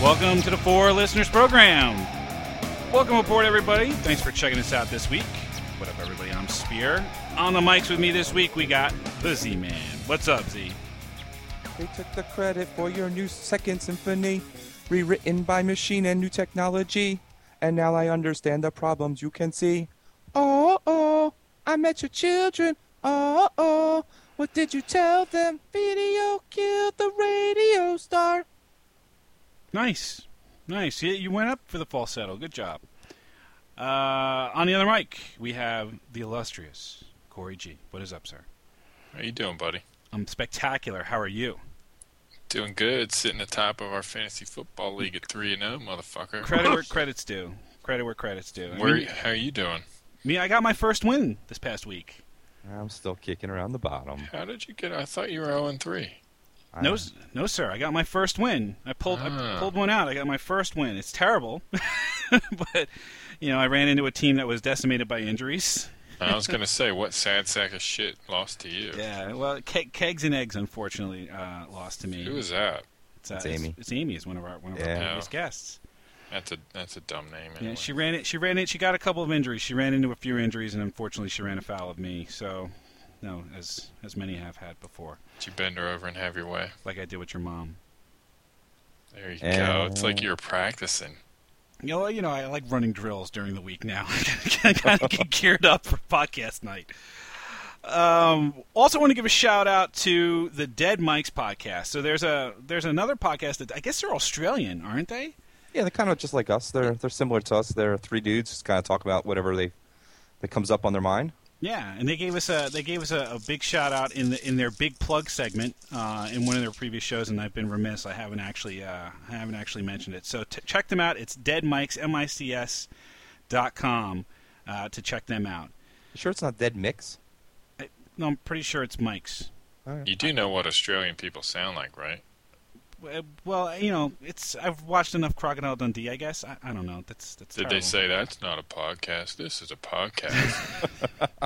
Welcome to the Four Listeners Program. Welcome aboard, everybody. Thanks for checking us out this week. What up, everybody? I'm Spear. On the mics with me this week, we got the Z Man. What's up, Z? They took the credit for your new Second Symphony, rewritten by machine and new technology. And now I understand the problems you can see. Oh, oh, I met your children. Oh, oh, what did you tell them? Video killed the radio star. Nice. Nice. You, you went up for the falsetto. Good job. Uh, on the other mic, we have the illustrious Corey G. What is up, sir? How you doing, buddy? I'm spectacular. How are you? Doing good. Sitting atop of our fantasy football league at three and zero, motherfucker. Credit where credit's due. Credit where credit's due. I Where? mean, how are you doing? me, I got my first win this past week. I'm still kicking around the bottom. How did you get? I thought you were zero and three. I- No, s- no, sir. I got my first win. I pulled, I Ah. pulled one out. I got my first win. It's terrible, but you know, I ran into a team that was decimated by injuries. I was gonna say, what sad sack of shit lost to you? Yeah, well, Ke- kegs and eggs, unfortunately, uh, lost to me. Who is that? It's, uh, It's Amy. It's, Amy. Is one of our one of Yeah. our previous guests. That's a that's a dumb name. Yeah, she ran it. She ran it. She got a couple of injuries. She ran into a few injuries, and unfortunately, she ran afoul of me. So, no, as as many have had before, Did you bend her over and have your way? like I did with your mom. There you Uh, go. It's like you're practicing. You know, you know, I like running drills during the week now. I kind of get geared up for podcast night. Um, also, want to give a shout out to the Dead Mics podcast. So there's a there's another podcast that I guess they're Australian, aren't they? Yeah, they're kind of just like us. They're they're similar to us. They're three dudes just kind of talk about whatever they that comes up on their mind. Yeah, and they gave us a they gave us a, a big shout out in the in their big plug segment uh, in one of their previous shows, and I've been remiss I haven't actually uh, I haven't actually mentioned it. So t- check them out. It's Dead Mics M I C S dot com uh, to check them out. You sure it's not Dead Mix? No, I'm pretty sure it's Mike's. You do know what Australian people sound like, right? Uh, Well, you know, it's I've watched enough Crocodile Dundee. I guess I, I don't know. That's that's. Did terrible. they say that's not a podcast? This is a podcast.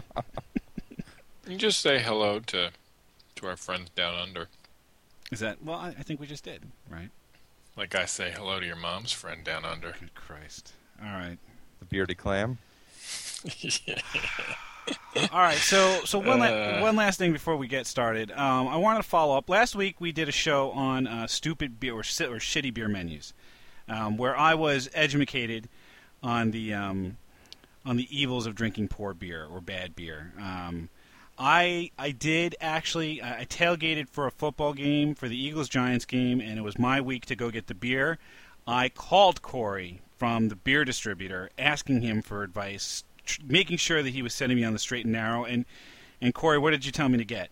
you just say hello to to our friends down under, Is that well? I, I think we just did, right? like I say hello to your mom's friend down under. Good Christ! All right, The bearded clam. all right. So so one la- Uh. one last thing before we get started. Um, I wanted to follow up. Last week we did a show on uh, stupid beer or, si- or shitty beer menus, um, where I was educated on the um, on the evils of drinking poor beer or bad beer. I I did actually I tailgated for a football game for the Eagles Giants game, and it was my week to go get the beer. I called Corey from the beer distributor, asking him for advice, tr- making sure that he was sending me on the straight and narrow. And and Corey, what did you tell me to get?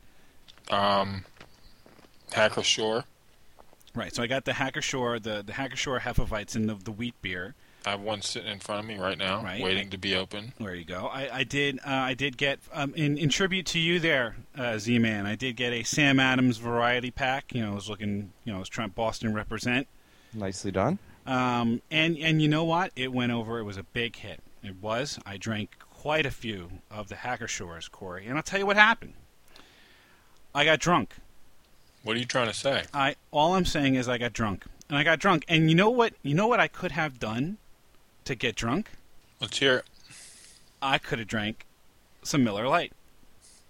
Um, Hacker-Pschorr. Right, so I got the Hacker-Pschorr, the the Hacker-Pschorr Hefeweizen, and the the wheat beer. I have one sitting in front of me right now, Right. waiting to be open. There you go. I, I did. Uh, I did get um, in, in tribute to you there, uh, Z-Man. I did get a Sam Adams variety pack. You know, I was looking. You know, I was trying Boston represent. Nicely done. Um, and and you know what? It went over. It was a big hit. It was. I drank quite a few of the Hacker-Pschorrs, Corey. And I'll tell you what happened. I got drunk. What are you trying to say? I all I'm saying is I got drunk. And I got drunk. And you know what? You know what I could have done to get drunk? Let's hear it. I could have drank some Miller Lite.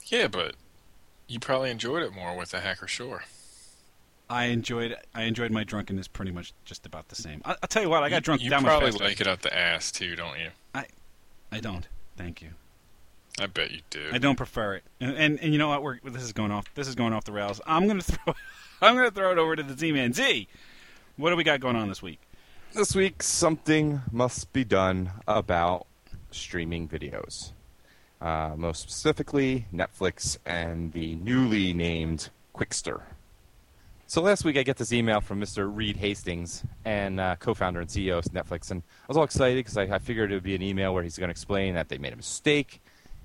Yeah, but you probably enjoyed it more with the Hacker-Pschorr. I enjoyed I enjoyed my drunkenness pretty much just about the same. I, I'll tell you what, I got You- drunk You, that much probably faster. like it out the ass too, don't you? I I don't. Thank you. I bet you do. I don't prefer it. And and, and you know what? We're this is going off. This is going off the rails. I'm gonna throw. I'm gonna throw it over to the Z-Man. Z, what do we got going on this week? This week, something must be done about streaming videos. Uh, most specifically, Netflix and the newly named Qwikster. So last week, I get this email from Mr. Reed Hastings, and uh, co-founder and CEO of Netflix, and I was all excited because I, I figured it would be an email where he's going to explain that they made a mistake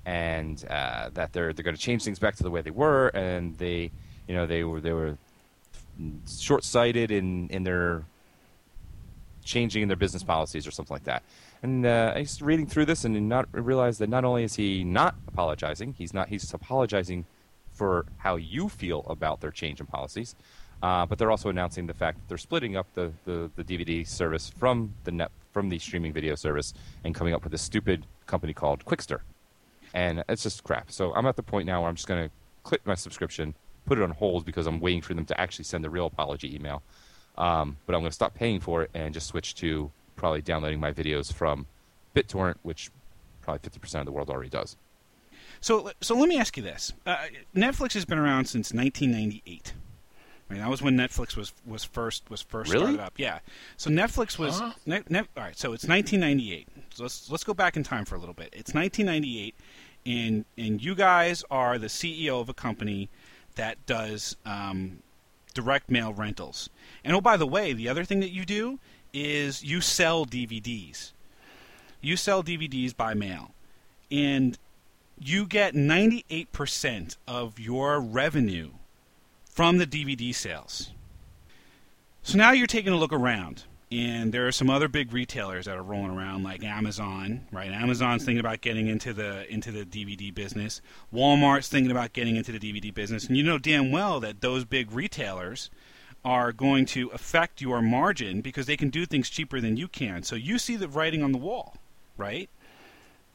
and uh, that they're they're going to change things back to the way they were, and they, you know, they were they were short-sighted in in their changing in their business policies or something like that. And uh, I was reading through this and not realized that not only is he not apologizing, he's not he's apologizing for how you feel about their change in policies. Uh, but they're also announcing the fact that they're splitting up the, the, the DVD service from the net from the streaming video service and coming up with a stupid company called Qwikster. And it's just crap. So I'm at the point now where I'm just going to click my subscription, put it on hold because I'm waiting for them to actually send a real apology email. Um, but I'm going to stop paying for it and just switch to probably downloading my videos from BitTorrent, which probably 50% of the world already does. So, so let me ask you this: uh, Netflix has been around since 1998. I mean, that was when Netflix was was first was first Really? started up. Yeah. So Netflix was Huh? net, net, all right. So it's 1998. So let's let's go back in time for a little bit. It's 1998, and and you guys are the CEO of a company that does um, direct mail rentals. And oh, by the way, the other thing that you do is you sell DVDs. You sell DVDs by mail, and you get 98% of your revenue from the DVD sales. So now you're taking a look around, and there are some other big retailers that are rolling around, like Amazon. Right? Amazon's thinking about getting into the into the DVD business. Walmart's thinking about getting into the DVD business, and you know damn well that those big retailers are going to affect your margin because they can do things cheaper than you can. So you see the writing on the wall, right?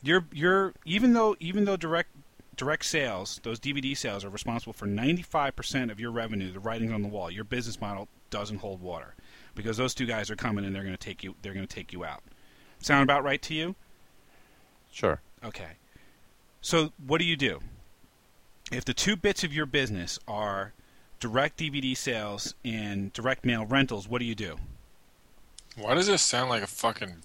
You're you're even though even though direct direct sales, those DVD sales are responsible for 95% of your revenue, the writing's on the wall. Your business model doesn't hold water because those two guys are coming and they're going to take you they're going to take you out. Sound about right to you? Sure. Okay. So what do you do? If the two bits of your business are direct DVD sales and direct mail rentals, what do you do? Why does this sound like a fucking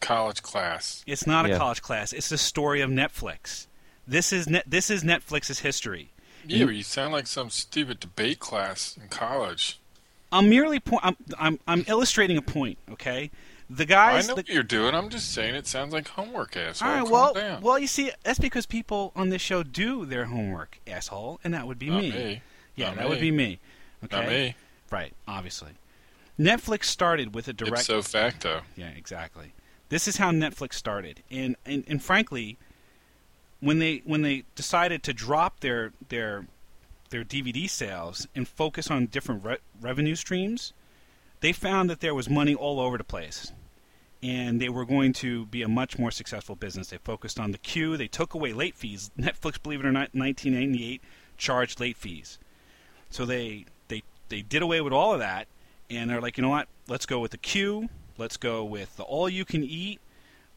college class? It's not a college class. It's the story of Netflix. This is net, this is Netflix's history. Yeah, but you sound like some stupid debate class in college. I'm merely po- I'm, I'm I'm illustrating a point. Okay, the guys. I know the- what you're doing. I'm just saying it sounds like homework, asshole. all right, Calm well, down. well, you see, that's because people on this show do their homework, asshole, and that would be Not me. me. Yeah, Not that would be me. Okay, Not me. right? Obviously, Netflix started with a direct. Ipso facto. Yeah, exactly. This is how Netflix started, and, and and frankly, when they when they decided to drop their their their DVD sales and focus on different re- revenue streams, they found that there was money all over the place, and they were going to be a much more successful business. They focused on the queue. They took away late fees. Netflix, believe it or not, in 1998 charged late fees. So they they they did away with all of that, and they're like, you know what? Let's go with the queue. Let's go with the all you can eat.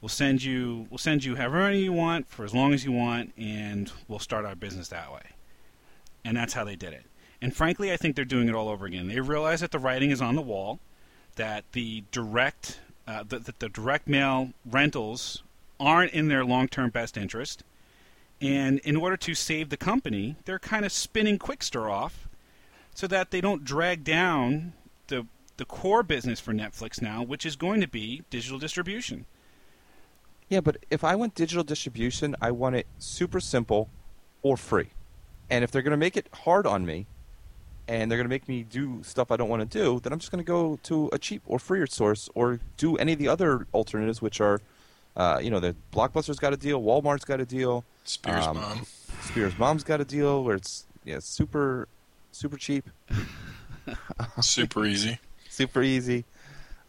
We'll send you we'll send you however many you want for as long as you want, and we'll start our business that way. And that's how they did it. And frankly, I think they're doing it all over again. They realize that the writing is on the wall, that the direct uh, that, that the direct mail rentals aren't in their long-term best interest. And in order to save the company, they're kind of spinning Qwikster off so that they don't drag down the the core business for Netflix now, which is going to be digital distribution. Yeah, but if I want digital distribution, I want it super simple or free. And if they're going to make it hard on me and they're going to make me do stuff I don't want to do, then I'm just going to go to a cheap or freer source or do any of the other alternatives, which are, uh, you know, the Blockbuster's got a deal, Walmart's got a deal, Spears Um, mom. Spears Mom's got a deal where it's yeah, super, super cheap, Super easy. super easy.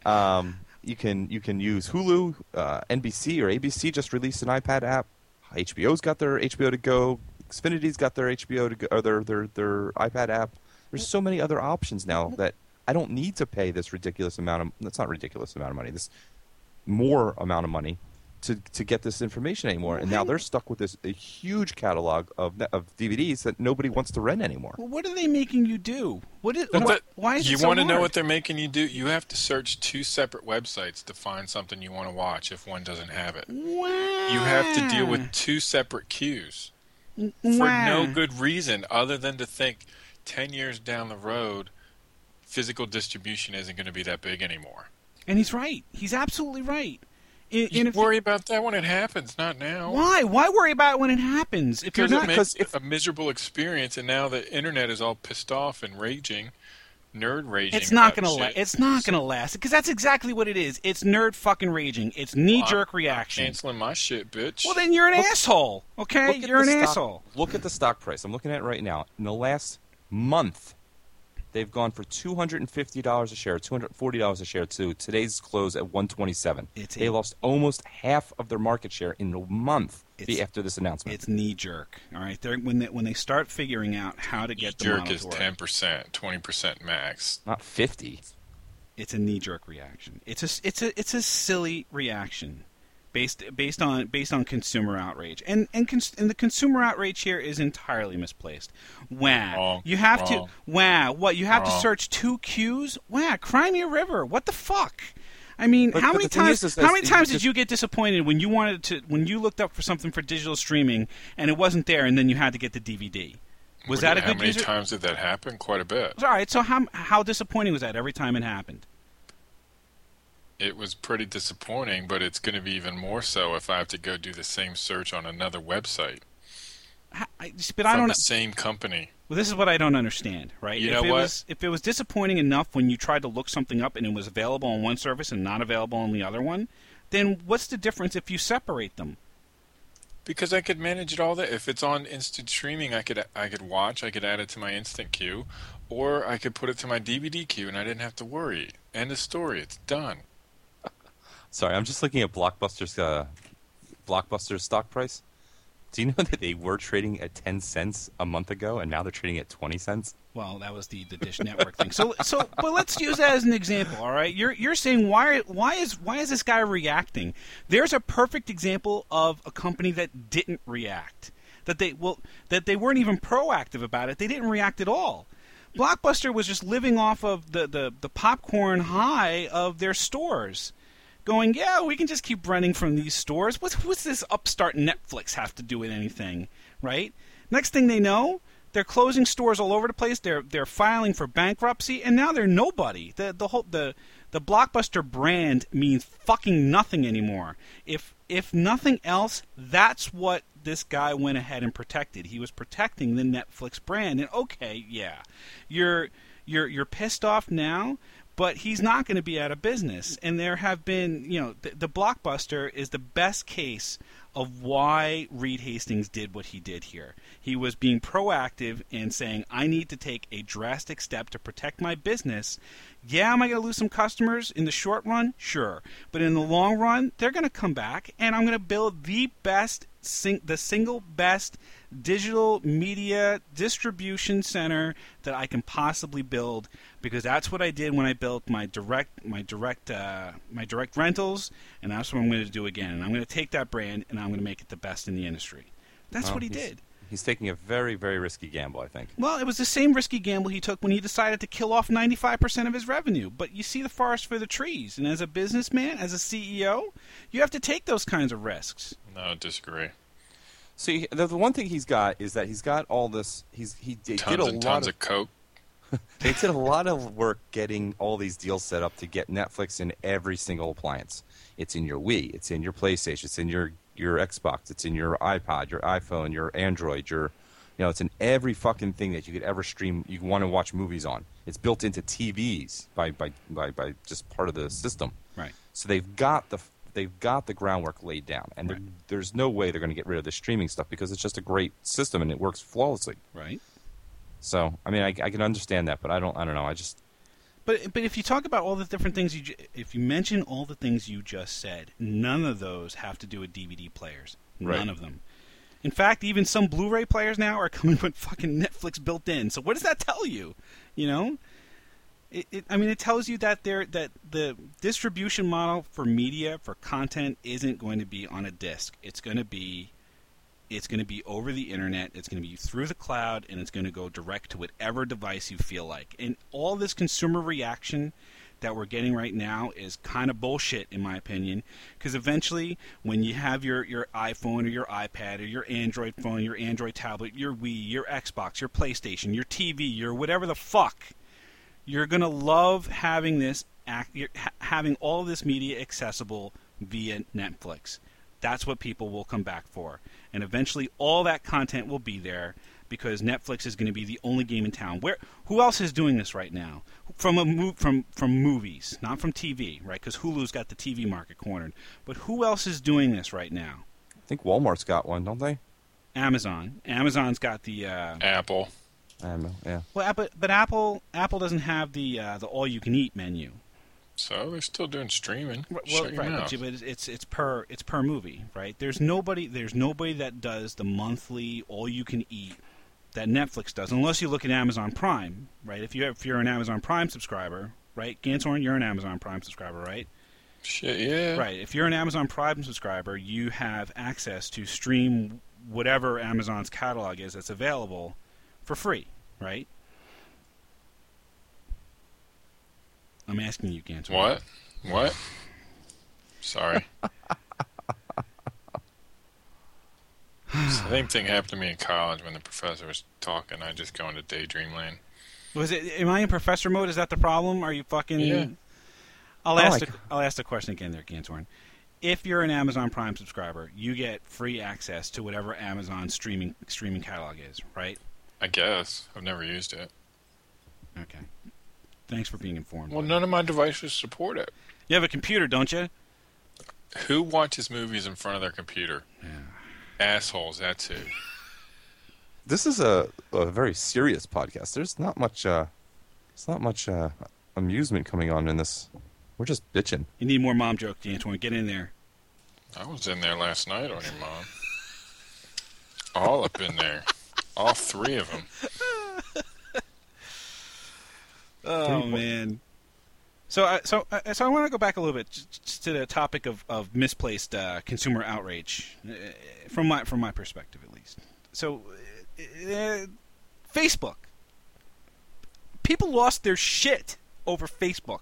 Um, you can you can use Hulu, uh, NBC or ABC just released an iPad app. HBO's got their HBO to go. Xfinity's got their HBO to go or their their their iPad app. There's so many other options now that I don't need to pay this ridiculous amount of that's not ridiculous amount of money. This more amount of money to to get this information anymore. And now they're stuck with this a huge catalog of of DVDs that nobody wants to rent anymore. Well, what are they making you do? What is, But wh- that- why is you it so want to know what they're making you do? You have to search two separate websites to find something you want to watch if one doesn't have it. You have to deal with two separate queues for no good reason other than to think 10 years down the road physical distribution isn't going to be that big anymore. And he's right. He's absolutely right. And, You and if- worry about that when it happens, not now. why? Why worry about it when it happens? If you're not, it because makes if- a miserable experience, and now the internet is all pissed off and raging, nerd raging. it's not gonna la- shit. It's not gonna last because that's exactly what it is. It's nerd fucking raging. It's knee jerk reaction. canceling my shit, bitch. Well, then you're an Look- asshole. Okay, Look at you're an the stock- asshole. Look at the stock price. I'm looking at it right now. In the last month, They've gone for two hundred and fifty dollars a share, two hundred forty dollars a share to today's close at one twenty seven. They lost almost half of their market share in a month It's- after this announcement. It's knee jerk. All right, They're, when they when they start figuring out how to get the knee Jerk model is ten percent, twenty percent max. Not fifty. it's a knee jerk reaction. It's a it's a it's a silly reaction based based on based on consumer outrage. And and, cons- and the consumer outrage here is entirely misplaced. Wow. Wrong. You have to Wrong. wow, what you have to search two queues? Wow, Crimea River. What the fuck? I mean, But- how but many the thing times is, is how that many times did you get disappointed when you wanted to when you looked up for something for digital streaming and it wasn't there and then you had to get the DVD? Was What- that a good? How many user? times did that happen? Quite a bit. All right, so how how disappointing was that every time it happened? It was pretty disappointing, but it's going to be even more so if I have to go do the same search on another website How- I, but I from don't. the same company. Well, this is what I don't understand, right? You if know it what? Was, if it was disappointing enough when you tried to look something up and it was available on one service and not available on the other one, then what's the difference if you separate them? Because I could manage it all that if it's on instant streaming, I could I could watch, I could add it to my instant queue, or I could put it to my DVD queue, and I didn't have to worry. End of story. It's done. Sorry, I'm just looking at Blockbuster's uh, Blockbuster's stock price. Do you know that they were trading at ten cents a month ago, and now they're trading at twenty cents? Well, that was the, the Dish Network thing. So, so, but let's use that as an example. All right, you're you're saying why why is why is this guy reacting? There's a perfect example of a company that didn't react. That they well that they weren't even proactive about it. They didn't react at all. Blockbuster was just living off of the the, the popcorn high of their stores. Going, yeah, we can just keep renting from these stores. What's what's this upstart Netflix have to do with anything, right? Next thing they know, they're closing stores all over the place. They're they're filing for bankruptcy, and now they're nobody. The the whole the the blockbuster brand means fucking nothing anymore. If if nothing else, that's what this guy went ahead and protected. He was protecting the Netflix brand. And okay, yeah, you're you're you're pissed off now, but he's not going to be out of business. And there have been, you know, the, the blockbuster is the best case of why Reed Hastings did what he did here. He was being proactive and saying, I need to take a drastic step to protect my business. Yeah, am I going to lose some customers in the short run? Sure. But in the long run, they're going to come back, and I'm going to build the best, sing- the single best digital media distribution center that I can possibly build because that's what I did when I built my direct my direct uh, my direct rentals and that's what I'm going to do again and I'm going to take that brand and I'm going to make it the best in the industry. That's Well, what he did. He's taking a very, very risky gamble, I think. Well, it was the same risky gamble he took when he decided to kill off 95% of his revenue. But you see the forest for the trees. And as a businessman, as a CEO, you have to take those kinds of risks. No, I disagree. See, the, the one thing he's got is that he's got all this. He's he did, Tons did a and lot tons of, of coke. they did a lot of work getting all these deals set up to get Netflix in every single appliance. It's in your Wii, it's in your PlayStation, it's in your your Xbox, it's in your iPod, your iPhone, your Android, your you know, it's in every fucking thing that you could ever stream. You want to watch movies on. It's built into TVs by by by, by just part of the system. Right. So they've got the they've got the groundwork laid down, and Right. there's no way they're going to get rid of the streaming stuff because it's just a great system and it works flawlessly. Right. So I mean, I, I can understand that, but I don't I don't know. I just But but if you talk about all the different things you if you mention all the things you just said, none of those have to do with DVD players. None of them. In fact, even some Blu-ray players now are coming with fucking Netflix built in. So what does that tell you? You know, it, it, I mean, it tells you that there that the distribution model for media for content isn't going to be on a disc. It's going to be it's going to be over the internet. It's going to be through the cloud, and it's going to go direct to whatever device you feel like. And all this consumer reaction that we're getting right now is kind of bullshit, in my opinion. Because eventually, when you have your, your iPhone or your iPad or your Android phone, your Android tablet, your Wii, your Xbox, your PlayStation, your TV, your whatever the fuck, you're going to love having this having all this media accessible via Netflix. That's what people will come back for. And eventually all that content will be there because Netflix is going to be the only game in town. Where who else is doing this right now? From a mov- from from movies, not from TV, right? Cuz Hulu's got the TV market cornered. But who else is doing this right now? I think Walmart's got one, don't they? Amazon. Amazon's got the uh, Apple. Um, yeah. Well, but but Apple Apple doesn't have the uh, the all you can eat menu. So they're still doing streaming. Well, Shut right, mouth. but it's, it's it's per it's per movie, right? There's nobody there's nobody that does the monthly all you can eat that Netflix does, unless you look at Amazon Prime, right? If you have, if you're an Amazon Prime subscriber, right? Ganthor, you're an Amazon Prime subscriber, right? Shit, yeah. Right. If you're an Amazon Prime subscriber, you have access to stream whatever Amazon's catalog is that's available for free, right? I'm asking you, Ganthor. What? What? Sorry. Same thing happened to me in college when the professor was talking. I just go into daydream land. Was it? Am I in professor mode? Is that the problem? Are you fucking? Yeah. I'll Oh, ask. like- the, I'll ask the question again, there, Ganthor. If you're an Amazon Prime subscriber, you get free access to whatever Amazon streaming streaming catalog is, right? I guess. I've never used it. Okay. Thanks for being informed. Well, buddy. none of my devices support it. You have a computer, don't you? Who watches movies in front of their computer? Yeah. Assholes, that's who. This is a, a very serious podcast. There's not much. Uh, there's not much uh, amusement coming on in this. We're just bitching. You need more mom jokes, Antoine. Get in there. I was in there last night on your mom. All up in there. All three of them. Oh man. So, I so, I so I want to go back a little bit to the topic of, of misplaced uh, consumer outrage, uh, from my from my perspective at least. So, uh, Facebook. People lost their shit over Facebook.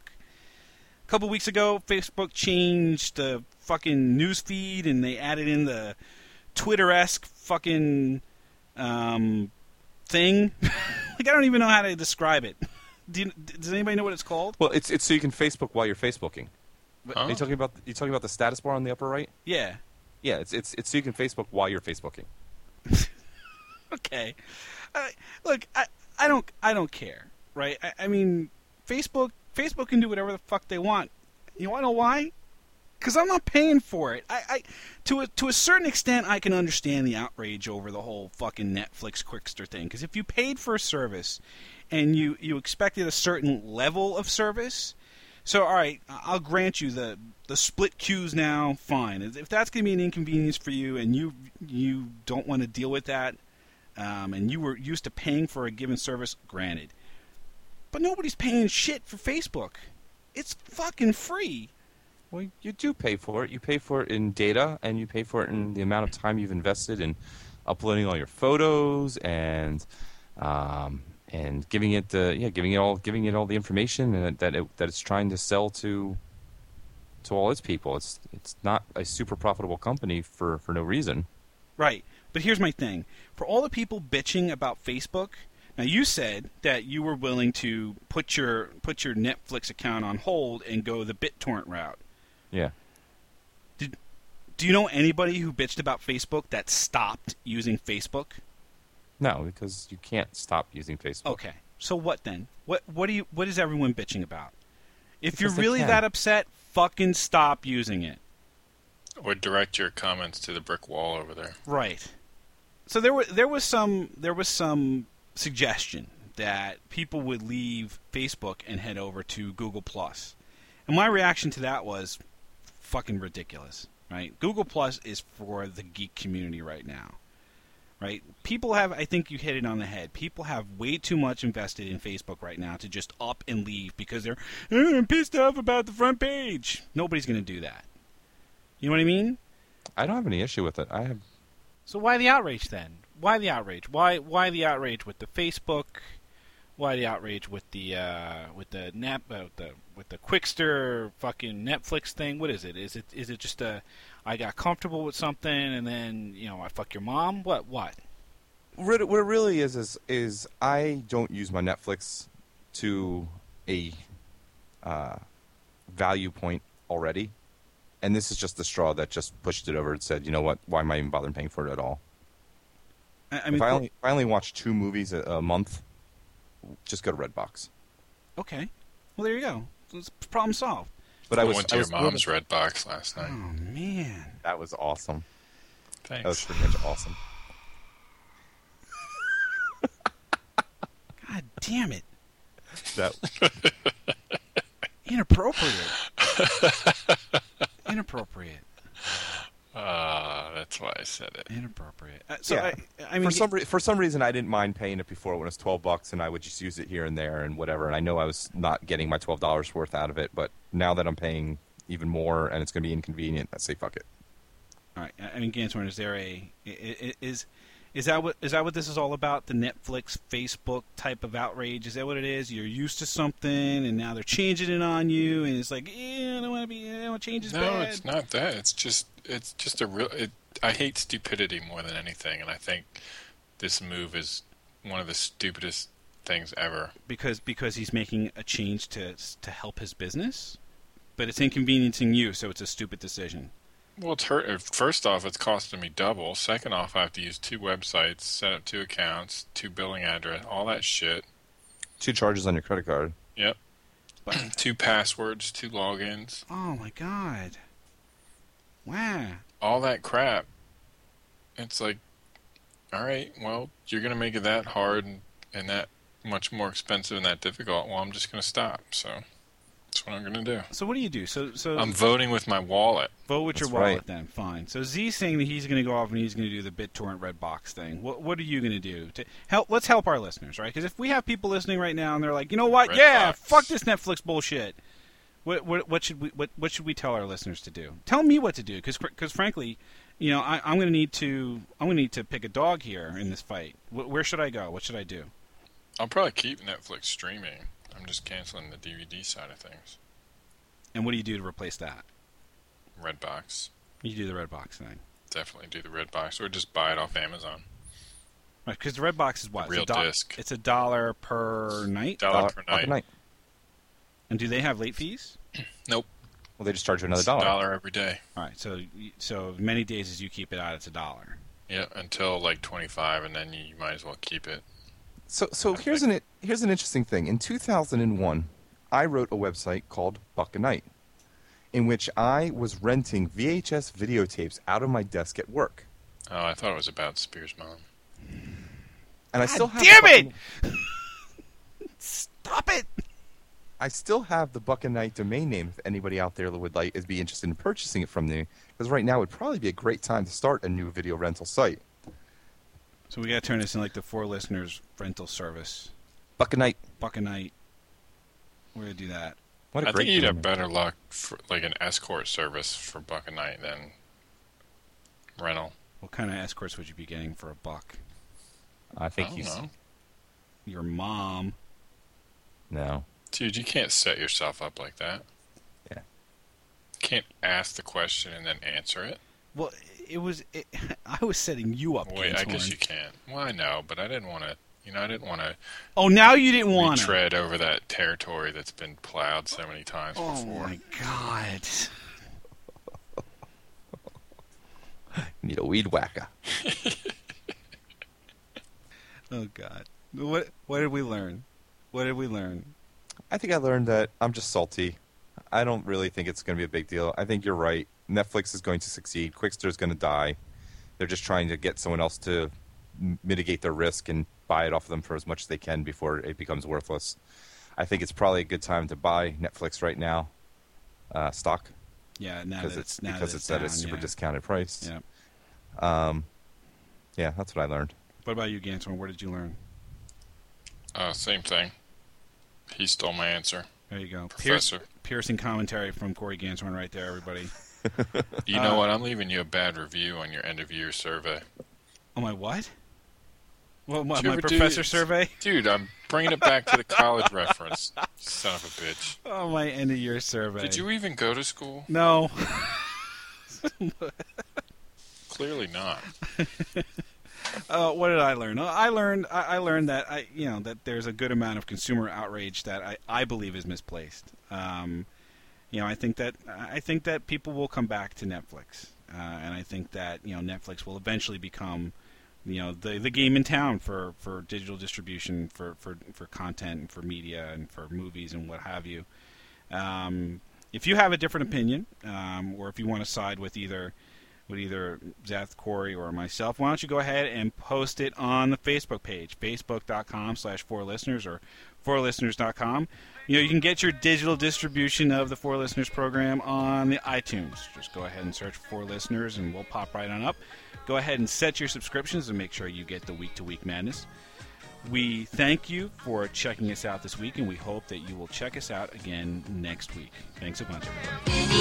A couple weeks ago, Facebook changed the fucking news feed and they added in the Twitter-esque fucking um, thing. like I don't even know how to describe it. Do you, does anybody know what it's called? Well, it's it's so you can Facebook while you're Facebooking. Huh? Oh. Are you talking about you talking about the status bar on the upper right? Yeah. Yeah, it's it's it's so you can Facebook while you're Facebooking. Okay. I look, I, I don't I don't care, right? I, I mean, Facebook Facebook can do whatever the fuck they want. You want to know why? Because I'm not paying for it. I, I to a to a certain extent I can understand the outrage over the whole fucking Netflix Qwikster thing. Because if you paid for a service and you you expected a certain level of service, so all right, I'll grant you the the split queues now. Fine, if that's to be an inconvenience for you and you you don't want to deal with that, um, and you were used to paying for a given service, granted. But nobody's paying shit for Facebook. It's fucking free. Well, you do pay for it. You pay for it in data, and you pay for it in the amount of time you've invested in uploading all your photos and um, and giving it the yeah giving it all giving it all the information that it, that it's trying to sell to to all its people. It's it's not a super profitable company for for no reason. Right. But here's my thing. For all the people bitching about Facebook, now you said that you were willing to put your put your Netflix account on hold and go the BitTorrent route. Yeah. Did, Do you know anybody who bitched about Facebook that stopped using Facebook? No, because you can't stop using Facebook. Okay. So what then? What what do you what is everyone bitching about? If Because you're really that upset, fucking stop using it. Or direct your comments to the brick wall over there. Right. So there was there was some there was some suggestion that people would leave Facebook and head over to Google Plus. And my reaction to that was fucking ridiculous, right? Google Plus is for the geek community right now. Right? People have I think you hit it on the head. People have way too much invested in Facebook right now to just up and leave because they're "Oh, pissed off about the front page. Nobody's going to do that. You know what I mean? I don't have any issue with it. I have So why the outrage then? Why the outrage? Why why the outrage with the Facebook? Why the outrage with the uh, with the nap uh, with the with the Qwikster fucking Netflix thing? What is it? Is it is it just a I got comfortable with something and then you know I fuck your mom? What what? What it, what it really is is is I don't use my Netflix to a uh, value point already, and this is just the straw that just pushed it over and said, you know what? Why am I even bothering paying for it at all? I, I mean, if I only if I only watch two movies a, a month, just go to Redbox. Okay. Well, there you go. Problem solved. But I, I was went I to was your mom's red box last night. Oh man. That was awesome. That was pretty much awesome. God damn it! That Inappropriate. Inappropriate. Ah, that's why I said it. Inappropriate. Uh, so Yeah. I, I mean, for some re- for some reason I didn't mind paying it before when it was twelve bucks, and I would just use it here and there and whatever. And I know I was not getting my twelve dollars worth out of it, but now that I'm paying even more and it's going to be inconvenient, I say fuck it. all right. I mean, Ganthor, is there a is is that what is that what this is all about? The Netflix, Facebook type of outrage? Is that what it is? You're used to something, and now they're changing it on you, and it's like, yeah, I don't want to be. I don't want to change is No, bad. it's not that. It's just it's just a real. It, I hate stupidity more than anything, and I think this move is one of the stupidest things ever. because because he's making a change to to help his business, but it's inconveniencing you, so it's a stupid decision. Well, it's hurt. uh, First off, it's costing me double. Second off, I have to use two websites, set up two accounts, two billing address, all that shit. Two charges on your credit card. Yep. But two passwords, two logins, oh my god, wow. All that crap. It's like, all right, well, you're gonna make it that hard and, and that much more expensive and that difficult. Well, I'm just gonna stop. So that's what I'm gonna do. So what do you do? So so I'm voting with my wallet. vote with your wallet right. then. Fine. So Z's saying that he's going to go off and he's going to do the BitTorrent Red Box thing. What what are you going to do to help? Let's help our listeners, right? Because if we have people listening right now and they're like, you know what? Red yeah, Box. fuck this Netflix bullshit. What, what what should we what what should we tell our listeners to do? Tell me what to do, because frankly, you know, I, I'm going to need to I'm going to need to pick a dog here in this fight. Wh- where should I go? What should I do? I'll probably keep Netflix streaming. I'm just canceling the DVD side of things. And what do you do to replace that? Redbox. You do the Red Box thing, Definitely do the Redbox or just buy it off Amazon. right? Because the Red Box is what? Real it's a do- disc. It's a dollar per night. Dollar per fucking night. And do they have late fees? Nope. Well, they just charge you another It's dollar. dollar every day. All right, so so many days as you keep it out, it's a dollar. Yeah, until like 25, and then you might as well keep it. So, so here's an here's an interesting thing. In 2001, I wrote a website called Buck a Night, in which I was renting VHS videotapes out of my desk at work, Oh, I thought it was about Spears Mom. and I still have. damn the it! Buck Stop it! I still have the Buck a Night domain name. If anybody out there would like is be interested in purchasing it from me, because right now would probably be a great time to start a new video rental site. So we got to turn this in like the four listeners rental service. Buck a Night. Buck a night. We're gonna do that. What a I great I think you'd domain have name. better luck for like an escort service for buck a night than rental. What kind of escorts would you be getting for a buck? I I think don't you. know. Your mom. No. Dude, you can't set yourself up like that. Yeah. Can't ask the question and then answer it. Well, it was. It, I was setting you up. Wait, I guess Ganthor. you can't. Well, I know, but I didn't want to. You know, I didn't want to Oh, now you didn't want to. tread over that territory that's been plowed so many times Oh before. Oh my god. Need a weed whacker. Oh god. What what did we learn? What did we learn? I think I learned that I'm just salty. I don't really think it's going to be a big deal. I think you're right. Netflix is going to succeed. Qwikster is going to die. They're just trying to get someone else to mitigate their risk and buy it off of them for as much as they can before it becomes worthless. I think it's probably a good time to buy Netflix right now, uh, stock, Yeah, now because that it's now because that it's at a super yeah. discounted price. Yeah. Um, yeah, that's what I learned. What about you, Ganthor? Where did you learn? Uh, same thing. He stole my answer. There you go. Pierce, Professor. piercing commentary from Corey Ganthor right there, everybody. You know Uh, what? I'm leaving you a bad review on your end of year survey. Oh my what? Well, my, my ever do- professor survey. Dude, I'm bringing it back to the college reference. Son of a bitch. Oh, my end of year survey. Did you even go to school? No. Clearly not. Uh, what did I learn? I learned I, I learned that I you know that there's a good amount of consumer outrage that I, I believe is misplaced. Um, you know, I think that I think that people will come back to Netflix, uh, and I think that you know Netflix will eventually become you know the the game in town for, for digital distribution for, for, for content and for media and for movies and what have you. Um, if you have a different opinion, um, or if you want to side with either with either Zeth, Corey, or myself, why don't you go ahead and post it on the Facebook page, facebook.com slash four listeners or fourlisteners.com. You know, you can get your digital distribution of the Four Listeners program on the iTunes. Just go ahead and search for Four Listeners and we'll pop right on up. Go ahead and set your subscriptions and make sure you get the week to week madness. We thank you for checking us out this week, and we hope that you will check us out again next week. Thanks a bunch, everybody.